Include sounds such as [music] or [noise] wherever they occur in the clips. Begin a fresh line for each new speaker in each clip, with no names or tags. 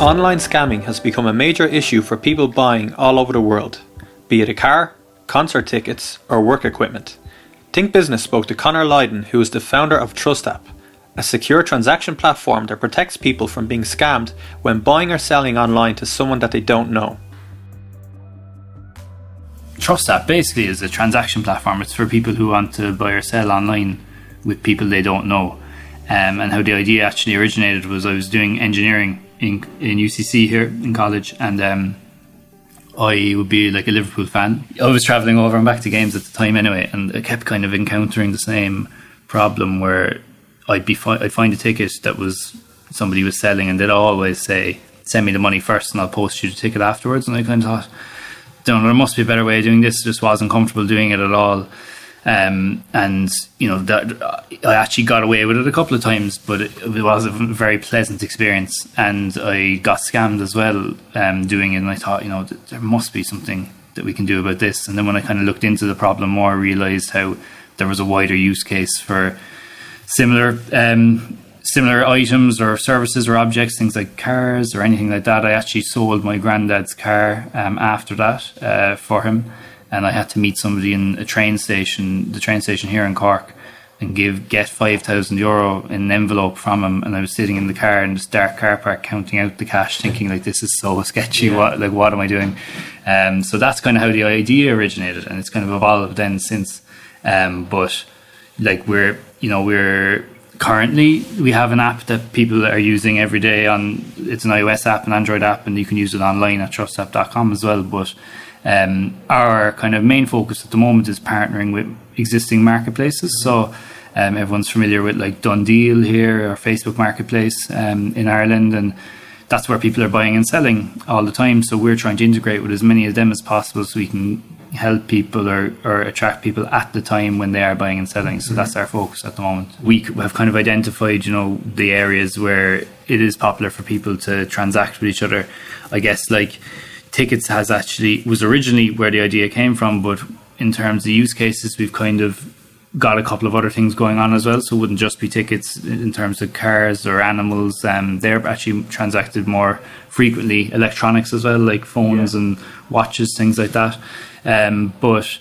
Online scamming has become a major issue for people buying all over the world, be it a car, concert tickets, or work equipment. Think Business spoke to Connor Lydon, who is the founder of Trustap, a secure transaction platform that protects people from being scammed when buying or selling online to someone that they don't know.
Trustap basically is a transaction platform. It's for people who want to buy or sell online with people they don't know. Um, and how the idea actually originated was I was doing engineering in in UCC here in college, and um, I would be like a Liverpool fan. I was traveling over and back to games at the time anyway, and I kept kind of encountering the same problem where I'd be fi- I'd find a ticket that was somebody was selling, and they'd always say, "Send me the money first, and I'll post you the ticket afterwards." And I kind of thought, "Don't know, there must be a better way of doing this." Just wasn't comfortable doing it at all. Um, and you know that I actually got away with it a couple of times, but it, it was a very pleasant experience, and I got scammed as well um, doing it. And I thought, you know, th- there must be something that we can do about this. And then when I kind of looked into the problem more, I realised how there was a wider use case for similar um, similar items or services or objects, things like cars or anything like that. I actually sold my granddad's car um, after that uh, for him and I had to meet somebody in a train station, the train station here in Cork, and give get five thousand euro in an envelope from him. And I was sitting in the car in this dark car park, counting out the cash, thinking like this is so sketchy. Yeah. What like what am I doing? Um, so that's kind of how the idea originated, and it's kind of evolved then since. Um, but like we're you know we're currently we have an app that people are using every day on it's an iOS app and Android app and you can use it online at trustap.com as well but um, our kind of main focus at the moment is partnering with existing marketplaces. So um, everyone's familiar with like DoneDeal here or Facebook Marketplace um, in Ireland, and that's where people are buying and selling all the time. So we're trying to integrate with as many of them as possible, so we can help people or, or attract people at the time when they are buying and selling. So that's our focus at the moment. We have kind of identified, you know, the areas where it is popular for people to transact with each other. I guess like tickets has actually was originally where the idea came from, but in terms of use cases, we've kind of got a couple of other things going on as well. So it wouldn't just be tickets in terms of cars or animals. Um, they're actually transacted more frequently. Electronics as well, like phones yeah. and watches, things like that. Um, but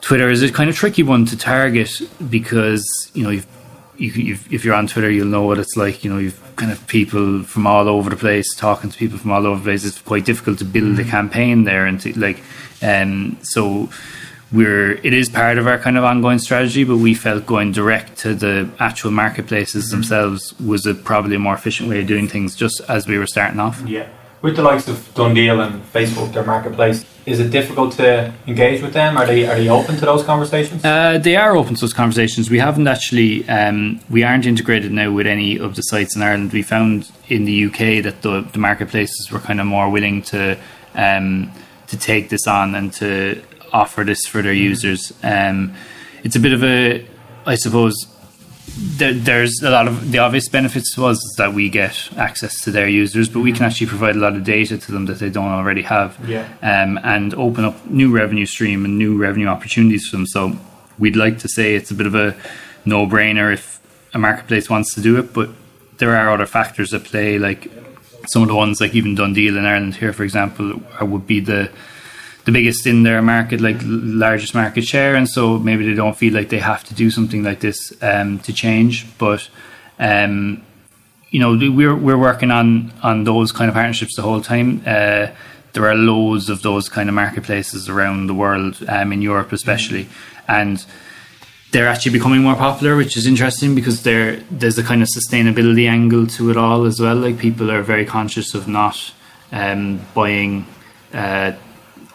Twitter is a kind of tricky one to target because you know you've you, if you're on Twitter, you'll know what it's like. You know, you've kind of people from all over the place talking to people from all over the place. It's quite difficult to build a campaign there, and to, like, um, so we're it is part of our kind of ongoing strategy. But we felt going direct to the actual marketplaces mm-hmm. themselves was a probably a more efficient way of doing things, just as we were starting off.
Yeah with the likes of DoneDeal and Facebook, their marketplace, is it difficult to engage with them? Are they are they open to those conversations?
Uh, they are open to those conversations. We haven't actually um, we aren't integrated now with any of the sites in Ireland. We found in the UK that the, the marketplaces were kind of more willing to um, to take this on and to offer this for their users. Um, it's a bit of a, I suppose, there, there's a lot of the obvious benefits to us that we get access to their users, but we can actually provide a lot of data to them that they don't already have,
yeah.
um, and open up new revenue stream and new revenue opportunities for them. So we'd like to say it's a bit of a no-brainer if a marketplace wants to do it, but there are other factors at play, like some of the ones like even DoneDeal in Ireland here, for example, would be the the biggest in their market, like largest market share, and so maybe they don't feel like they have to do something like this um, to change. But um, you know, we're we're working on on those kind of partnerships the whole time. Uh, there are loads of those kind of marketplaces around the world, um, in Europe especially, mm-hmm. and they're actually becoming more popular, which is interesting because there there's a kind of sustainability angle to it all as well. Like people are very conscious of not um, buying uh,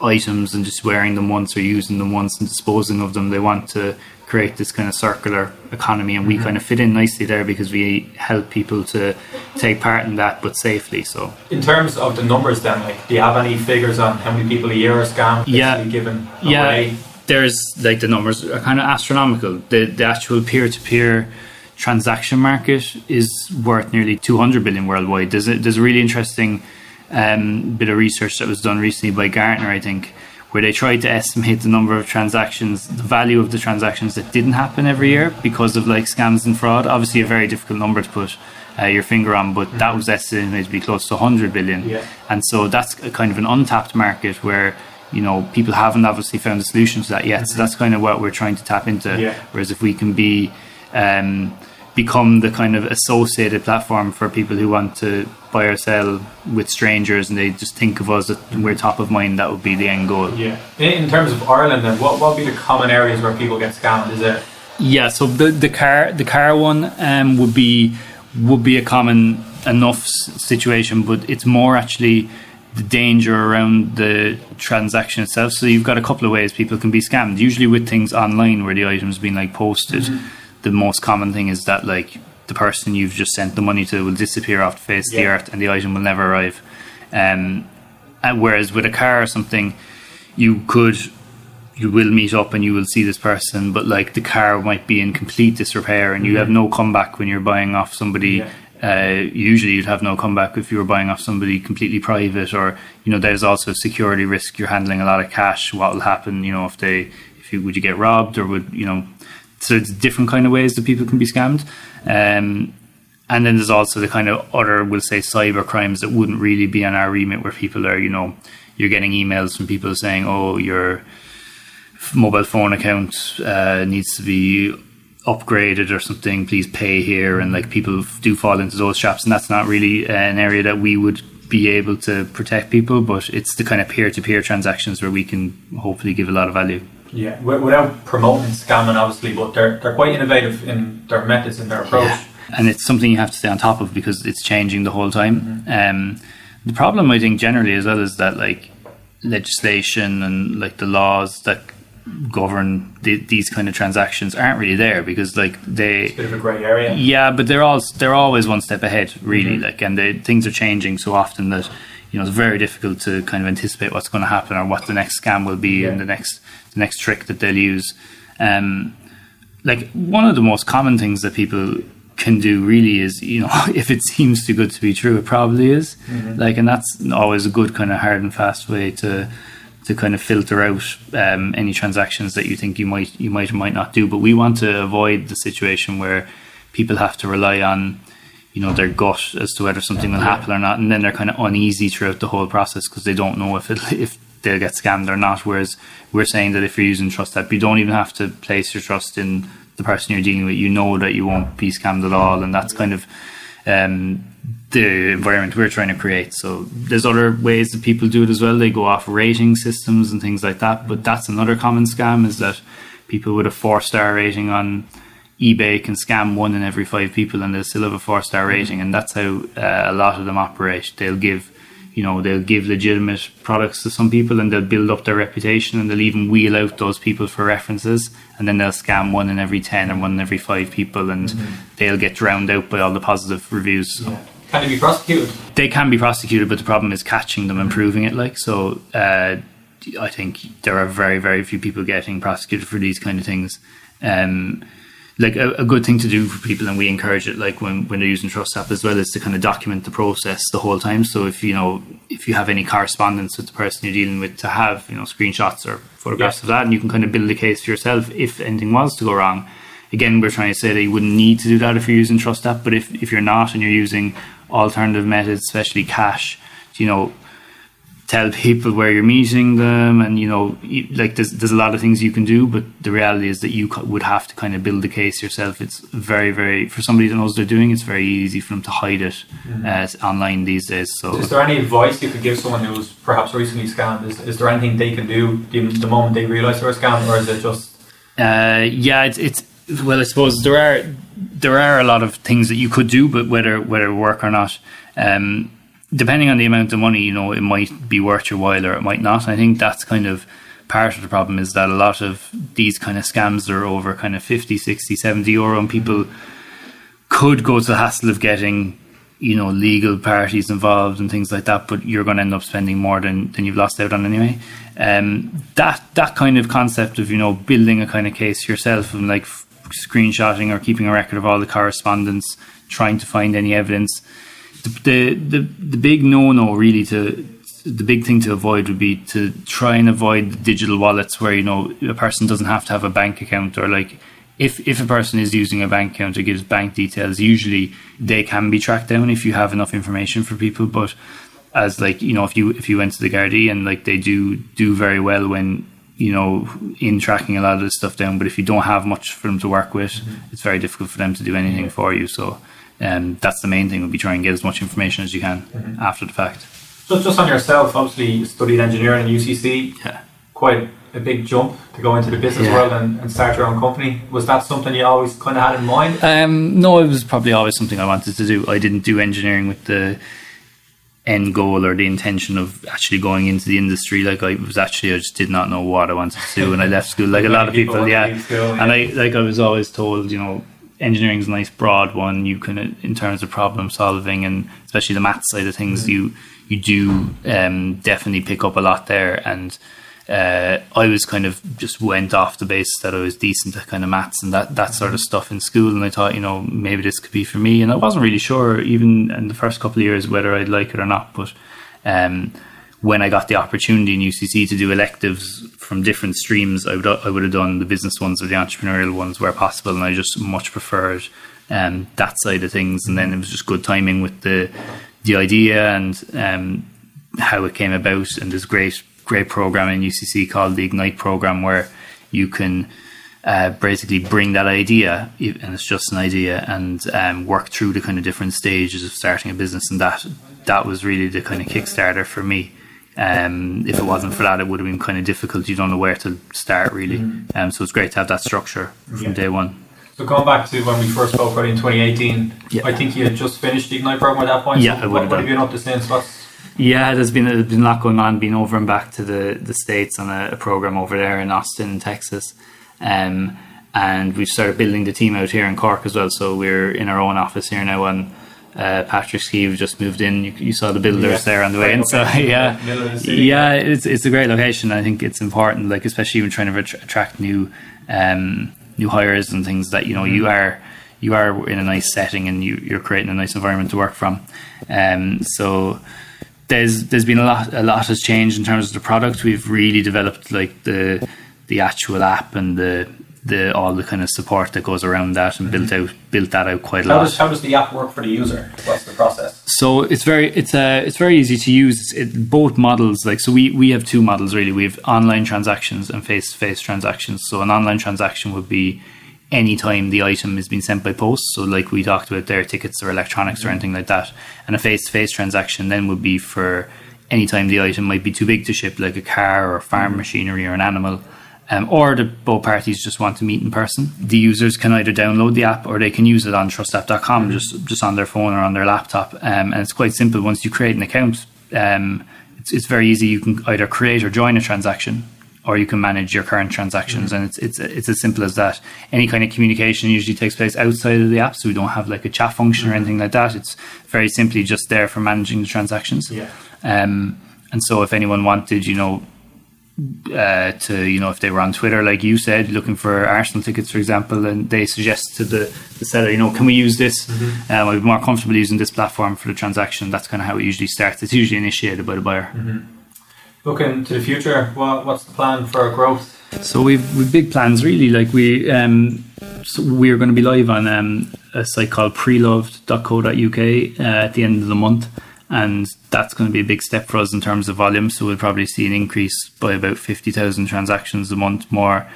items and just wearing them once or using them once and disposing of them. They want to create this kind of circular economy, and we mm-hmm. kind of fit in nicely there because we help people to take part in that, but safely. So,
in terms of the numbers, then, like, do you have any figures on how many people a year are scammed?
Yeah,
given
yeah. There's like the numbers are kind of astronomical. The the actual peer to peer transaction market is worth nearly 200 billion worldwide. There's a, there's a really interesting um, bit of research that was done recently by Gartner, I think, where they tried to estimate the number of transactions, the value of the transactions that didn't happen every year because of like scams and fraud. Obviously, a very difficult number to put uh, your finger on, but that was estimated to be close to 100 billion.
Yeah.
And so that's a kind of an untapped market where you know people haven't obviously found a solution to that yet. So that's kind of what we're trying to tap into.
Yeah.
Whereas if we can be um, become the kind of associated platform for people who want to buy or sell with strangers and they just think of us that we're top of mind, that would be the end goal.
Yeah. In, terms of Ireland, then what what would be the common areas where people get scammed? Is it
Yeah, so the the car the car one um, would be would be a common enough s- situation, but it's more actually the danger around the transaction itself. So you've got a couple of ways people can be scammed. Usually with things online where the item's been like posted, the most common thing is that like the person you've just sent the money to will disappear off the face of the earth and the item will never arrive. Um, and whereas with a car or something, you could you will meet up and you will see this person, but like the car might be in complete disrepair and you have no comeback when you're buying off somebody. Uh, usually, you'd have no comeback if you were buying off somebody completely private, or you know, there's also a security risk. You're handling a lot of cash. What will happen? You know, if they, if you would you get robbed, or would you know? So it's different kind of ways that people can be scammed. Um, and then there's also the kind of other, we'll say, cyber crimes that wouldn't really be on our remit, where people are, you know, you're getting emails from people saying, "Oh, your mobile phone account uh, needs to be upgraded or something. Please pay here." And like people do fall into those traps, and that's not really an area that we would be able to protect people. But it's the kind of peer-to-peer transactions where we can hopefully give a lot of value.
Yeah without promoting scamming obviously, but they're they're quite innovative in their methods and their approach.
and it's something you have to stay on top of because it's changing the whole time. Um, the problem I think generally as well is that like legislation and like the laws that govern the, these kind of transactions aren't really there because like they
Bit of a grey area.
yeah, but they're all they're always one step ahead, really. Like, and they, things are changing so often that you know it's very difficult to kind of anticipate what's going to happen or what the next scam will be and
Yeah.
the next the next trick that they'll use. Um, like one of the most common things that people can do really is you know [laughs] if it seems too good to be true, it probably is. Like, and that's always a good kind of hard and fast way to to kind of filter out um, any transactions that you think you might you might or might not do. But we want to avoid the situation where people have to rely on you know their gut as to whether something will happen or not, and then they're kind of uneasy throughout the whole process because they don't know if it [laughs] if they'll get scammed or not. Whereas we're saying that if you're using Trustap, you don't even have to place your trust in the person you're dealing with. You know that you won't be scammed at all, and that's kind of um, the environment we're trying to create. So there's other ways that people do it as well. They go off rating systems and things like that. But that's another common scam is that people with a four star rating on eBay can scam one in every five people and they'll still have a four star rating. And that's how uh, a lot of them operate. They'll give you know, they'll give legitimate products to some people and they'll build up their reputation and they'll even wheel out those people for references and then they'll scam one in every 10 or one in every five people and they'll get drowned out by all the positive reviews. So
Yeah. Can they be prosecuted?
they can be prosecuted, but the problem is catching them and proving it. Like so, uh, I think there are very, very few people getting prosecuted for these kind of things. Um, like a, a good thing to do for people, and we encourage it. Like when when they're using Trustap as well, is to kind of document the process the whole time. So if you know if you have any correspondence with the person you're dealing with, to have you know screenshots or photographs
Yeah.
of that, and you can kind of build a case for yourself if anything was to go wrong. Again, we're trying to say that you wouldn't need to do that if you're using Trustap, but if if you're not and you're using alternative methods, especially cash, you know, tell people where you're meeting them, and you know, like there's there's a lot of things you can do, but the reality is that you would have to kind of build the case yourself. It's very very for somebody that knows what they're doing. It's very easy for them to hide it uh, online these days. So
Is there any advice you could give someone who's perhaps recently scammed? Is, is there anything they can do the, the moment they realise they're scammed, or is it just
Uh, yeah, it's, it's well. I suppose there are there are a lot of things that you could do, but whether whether it work or not, um, depending on the amount of money, you know, it might be worth your while or it might not. I think that's kind of part of the problem is that a lot of these kind of scams are over kind of 50, 60, 70 euro, and people could go to the hassle of getting you know legal parties involved and things like that but you're going to end up spending more than, than you've lost out on anyway um, that that kind of concept of you know building a kind of case yourself and like screenshotting or keeping a record of all the correspondence trying to find any evidence the the the, the big no no really to the big thing to avoid would be to try and avoid digital wallets where you know a person doesn't have to have a bank account or like if if a person is using a bank account or gives bank details, usually they can be tracked down if you have enough information for people. But as like you know, if you if you went to the Gardaí and like they do do very well when you know in tracking a lot of this stuff down. But if you don't have much for them to work with, mm-hmm. it's very difficult for them to do anything for you. So um, that's the main thing. Would be try and get as much information as you can mm-hmm. after the fact.
Just just on yourself, obviously you studied engineering at UCC.
Yeah.
Quite a big jump to go into the business yeah. world and, and, start your own company. Was that something you always kind of had in mind?
Um, no, it was probably always something I wanted to do. I didn't do engineering with the end goal or the intention of actually going into the industry. Like I was actually, I just did not know what I wanted to do when I left school. Like a [laughs] lot of people, yeah. School, yeah. And I, like I was always told, you know, engineering is a nice broad one. You can, in terms of problem solving and especially the math side of things, mm-hmm. you you do um, definitely pick up a lot there and uh, I was kind of just went off the basis that I was decent at kind of maths and that, that sort of stuff in school. And I thought, you know, maybe this could be for me. And I wasn't really sure, even in the first couple of years, whether I'd like it or not. But um, when I got the opportunity in UCC to do electives from different streams, I would, I would have done the business ones or the entrepreneurial ones where possible. And I just much preferred um, that side of things. And then it was just good timing with the, the idea and um, how it came about. And there's great great program in UCC called the Ignite program, where you can uh, basically bring that idea, and it's just an idea, and um, work through the kind of different stages of starting a business. And that that was really the kind of kickstarter for me. Um, if it wasn't for that, it would have been kind of difficult. You don't know where to start really. Mm-hmm. Um, so it's great to have that structure from yeah. day one.
So going back to when we first spoke, right in 2018, yeah. I think you had just finished the Ignite program at that point.
Yeah,
so what, what have you been up to since? What's
yeah, there's been there's been a lot going on. Been over and back to the the states on a, a program over there in Austin, Texas, um, and we've started building the team out here in Cork as well. So we're in our own office here now, and uh, Patrick's Quay just moved in. You, you, saw the builders there on the way in. So [laughs] yeah, yeah, it's it's a great location. I think it's important, like especially when trying to attract new um, new hires and things that you know mm-hmm. you are you are in a nice setting and you, you're creating a nice environment to work from. Um, so there's there's been a lot a lot has changed in terms of the product. We've really developed like the the actual app and the the all the kind of support that goes around that and mm-hmm. built out built that out quite a
how
lot.
Does, how does the app work for the user? What's the process?
So it's very it's uh, it's very easy to use. It, both models like so we we have two models really. We have online transactions and face to face transactions. So an online transaction would be anytime the item is being sent by post. So, like we talked about their tickets or electronics mm-hmm. or anything like that. And a face to face transaction then would be for anytime the item might be too big to ship, like a car or farm mm-hmm. machinery or an animal. Um, or the both parties just want to meet in person. The users can either download the app or they can use it on trustap.com, mm-hmm. just just on their phone or on their laptop. Um, and it's quite simple. Once you create an account, um, it's, it's very easy. You can either create or join a transaction or you can manage your current transactions. Mm-hmm. And it's it's it's as simple as that. Any kind of communication usually takes place outside of the app, so we don't have like a chat function mm-hmm. or anything like that. It's very simply just there for managing the transactions.
Yeah.
Um, and so if anyone wanted, you know, uh, to you know if they were on Twitter, like you said, looking for Arsenal tickets, for example, and they suggest to the, the seller, you know, can we use this? Mm-hmm. Um, I'd be more comfortable using this platform for the transaction. That's kind of how it usually starts. It's usually initiated by the buyer.
Mm-hmm. Looking to the future, what, what's the plan for growth?
So we've we've big plans really. Like we um, so we're going to be live on um, a site called preloved.co.uk uh, at the end of the month, and that's going to be a big step for us in terms of volume. So we'll probably see an increase by about fifty thousand transactions a month more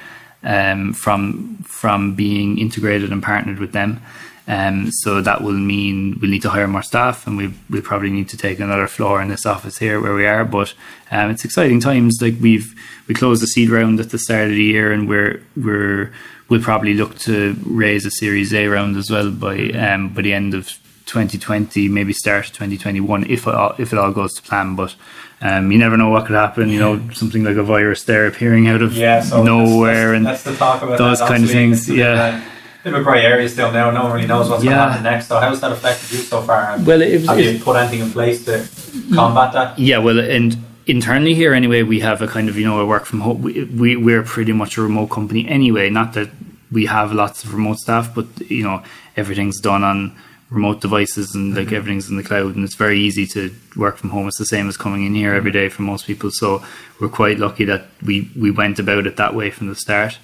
um, from from being integrated and partnered with them. Um, so that will mean we'll need to hire more staff, and we we probably need to take another floor in this office here where we are. But um, it's exciting times. Like we've we closed the seed round at the start of the year, and we're we're we'll probably look to raise a Series A round as well by um, by the end of 2020, maybe start 2021 if it all, if it all goes to plan. But um, you never know what could happen. You know, something like a virus there appearing out of yeah, so nowhere,
that's, that's,
and
that's
those kind of things. Yeah
bit of a grey area still now. No one really knows what's yeah. going to happen next. So how's that affected you so far?
Well, it was,
have you put anything in place to combat that?
Yeah, well, and internally here anyway, we have a kind of you know a work from home. We, we we're pretty much a remote company anyway. Not that we have lots of remote staff, but you know everything's done on remote devices and like mm-hmm. everything's in the cloud and it's very easy to work from home it's the same as coming in here every day for most people so we're quite lucky that we we went about it that way from the start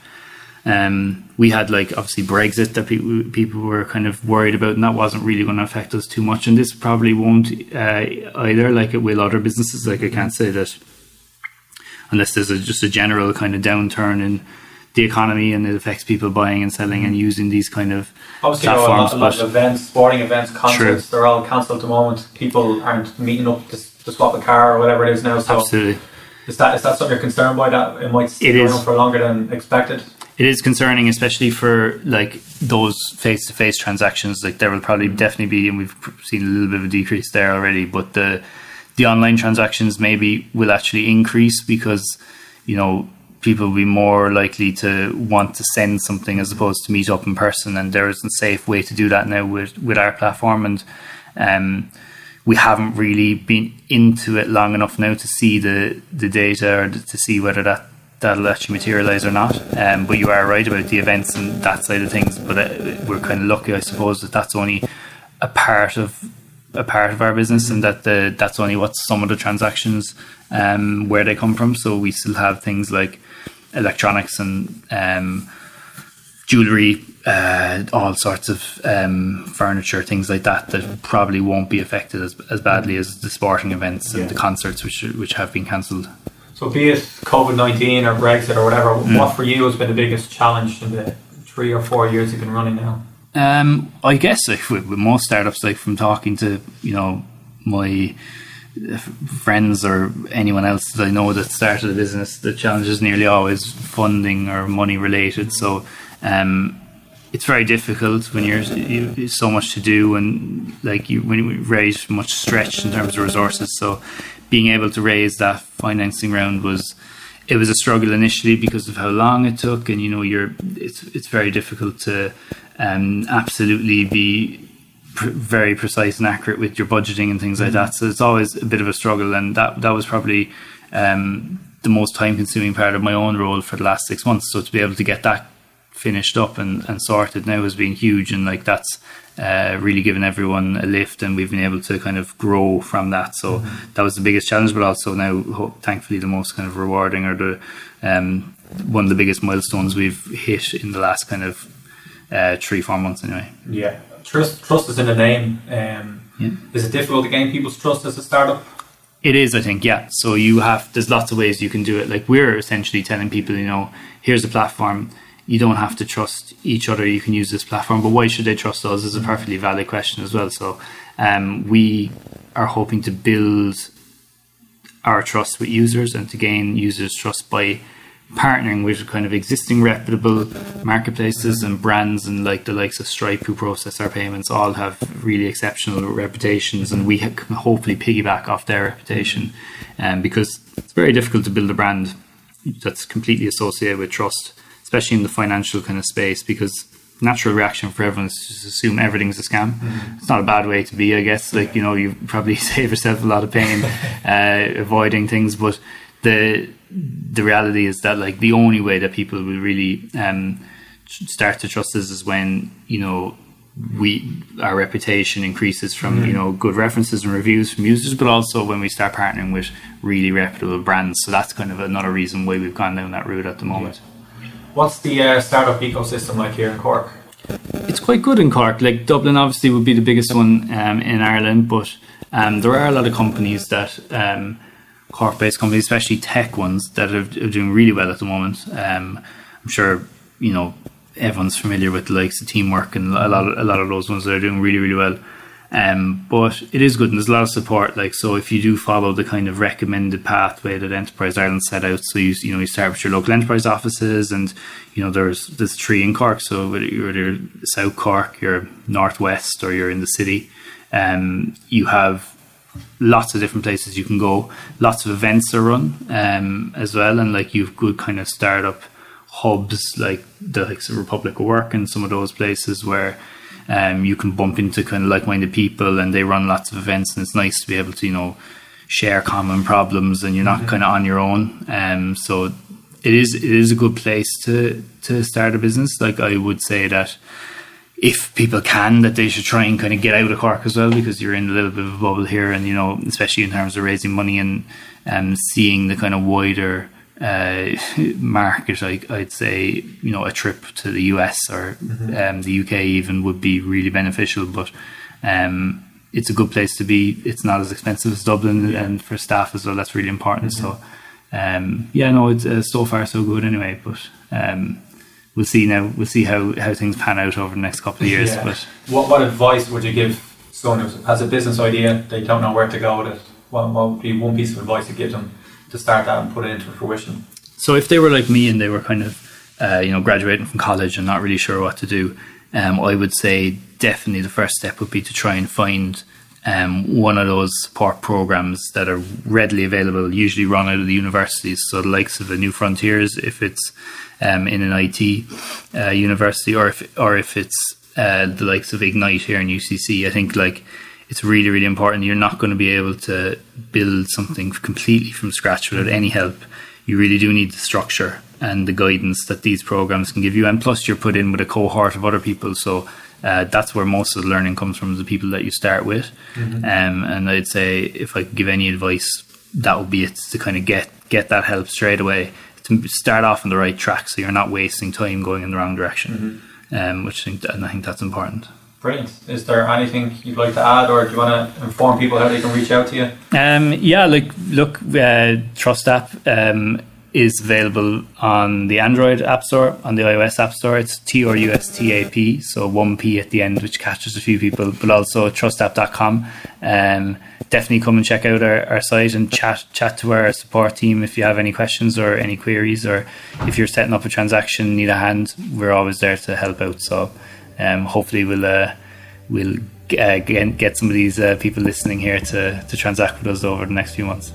Um, we had like obviously Brexit that people people were kind of worried about, and that wasn't really going to affect us too much. And this probably won't uh, either, like it will other businesses. Like I can't say that unless there's a, just a general kind of downturn in the economy and it affects people buying and selling and using these kind of
Obviously,
platforms.
lot, a lot of events, sporting events, concerts,
True.
they're all cancelled at the moment. People aren't meeting up to, to swap a car or whatever it is now. So
absolutely.
is that is that something you're concerned by that it might stay
It
around for longer than expected?
It is concerning, especially for like those face-to-face transactions. Like there will probably mm-hmm. definitely be, and we've seen a little bit of a decrease there already. But the the online transactions maybe will actually increase because you know people will be more likely to want to send something as opposed to meet up in person. And there is a safe way to do that now with with our platform. And um, we haven't really been into it long enough now to see the the data or to see whether that that'll actually materialize or not. Um, but you are right about the events and that side of things. But uh, we're kind of lucky, I suppose, that that's only a part of a part of our business, and that the that's only what some of the transactions um, where they come from. So we still have things like electronics and um, jewelry, uh, all sorts of um, furniture, things like that, that probably won't be affected as, as badly as the sporting events and
Yeah.
the concerts, which which have been cancelled.
So be it COVID nineteen or Brexit or whatever,
Mm.
what for you has been the biggest challenge in the three or four years you've been running now?
Um, I guess like with, with most startups, like from talking to you know my friends or anyone else that I know that started a business, the challenge is nearly always funding or money related. So um, it's very difficult when you're you, so much to do and like you when you raise much stretched in terms of resources. So being able to raise that financing round was it was a struggle initially because of how long it took, and you know you're it's it's very difficult to um, absolutely be pr- very precise and accurate with your budgeting and things like that. So it's always a bit of a struggle, and that that was probably um, the most time consuming part of my own role for the last six months. So to be able to get that finished up and, and sorted now has been huge, and like that's uh, really given everyone a lift, and we've been able to kind of grow from that. So that was the biggest challenge, but also now, ho- thankfully, the most kind of rewarding or the um, one of the biggest milestones we've hit in the last kind of uh, three four months anyway.
Yeah, trust trust is in the name. Um,
Yeah.
Is it difficult to gain people's trust as a startup?
It is, I think, yeah. So you have there's lots of ways you can do it. Like we're essentially telling people, you know, here's a platform. You don't have to trust each other. You can use this platform, but why should they trust us? Is a perfectly valid question as well. So um, we are hoping to build our trust with users and to gain users' trust by partnering with kind of existing reputable marketplaces and brands and like the likes of Stripe who process our payments all have really exceptional reputations and we can hopefully piggyback off their reputation um, because it's very difficult to build a brand that's completely associated with trust especially in the financial kind of space because natural reaction for everyone is to just assume everything's a scam. It's not a bad way to be I guess. Like you know you probably [laughs] save yourself a lot of pain [laughs] uh, avoiding things but the the reality is that like the only way that people will really um, start to trust us is when you know we our reputation increases from you know good references and reviews from users, but also when we start partnering with really reputable brands. So that's kind of another reason why we've gone down that route at the moment.
What's the uh, startup ecosystem like here in Cork?
It's quite good in Cork. Like Dublin, obviously, would be the biggest one um, in Ireland, but um, there are a lot of companies that um, Cork-based companies, especially tech ones, that are, are doing really well at the moment. Um, I'm sure you know everyone's familiar with the likes of Teamwork and a lot of, a lot of those ones that are doing really really well. Um, but it is good and there's a lot of support. Like so, if you do follow the kind of recommended pathway that Enterprise Ireland set out, so you you know you start with your local enterprise offices, and you know there's there's tree in Cork. So whether you're South Cork, you're Northwest, or you're in the city, um, you have lots of different places you can go. Lots of events are run um, as well, and like you've good kind of startup hubs like the likes of Republic of Work and some of those places where um, you can bump into kind of like-minded people, and they run lots of events, and it's nice to be able to you know share common problems, and you're not kind of on your own. Um, so it is it is a good place to to start a business. Like I would say that if people can, that they should try and kind of get out of Cork as well, because you're in a little bit of a bubble here, and you know, especially in terms of raising money and um, seeing the kind of wider uh, [laughs] market, I, would say you know a trip to the US or mm-hmm. um, the UK even would be really beneficial. But um, it's a good place to be. It's not as expensive as Dublin, yeah. and for staff as well, that's really important. Mm-hmm. So um, yeah, no, it's uh, so far so good anyway. But um, we'll see now. We'll see how, how things pan out over the next couple of years. [laughs] Yeah. But
what what advice would you give someone who has a business idea they don't know where to go with it? What, what would be one piece of advice to give them to start that and put it into fruition?
So if they were like me and they were kind of uh, you know graduating from college and not really sure what to do, um, I would say definitely the first step would be to try and find um, one of those support programs that are readily available, usually run out of the universities. So the likes of the New Frontiers, if it's um, in an IT uh, university, or if or if it's uh, the likes of Ignite here in UCC, I think like it's really really important. You're not going to be able to build something completely from scratch without any help. You really do need the structure and the guidance that these programs can give you, and plus you're put in with a cohort of other people, so uh, that's where most of the learning comes from the people that you start with. Mm-hmm. Um, and I'd say if I could give any advice, that would be it to kind of get get that help straight away to start off on the right track, so you're not wasting time going in the wrong direction. Mm-hmm. Um, which I think, and I think that's important.
Brilliant. Is there anything you'd like to add, or do you want to inform people how they can reach out to you?
Um, yeah, like look, uh, Trustap. Um, is available on the Android App Store, on the iOS App Store. It's T R U S T A P, so one P at the end, which catches a few people, but also trustap.com. Um, definitely come and check out our, our site and chat chat to our support team if you have any questions or any queries, or if you're setting up a transaction, need a hand, we're always there to help out. So um, hopefully we'll uh, we'll uh, get, get some of these uh, people listening here to, to transact with us over the next few months.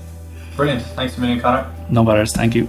Brilliant. Thanks a million, Connor.
No matters. Thank you.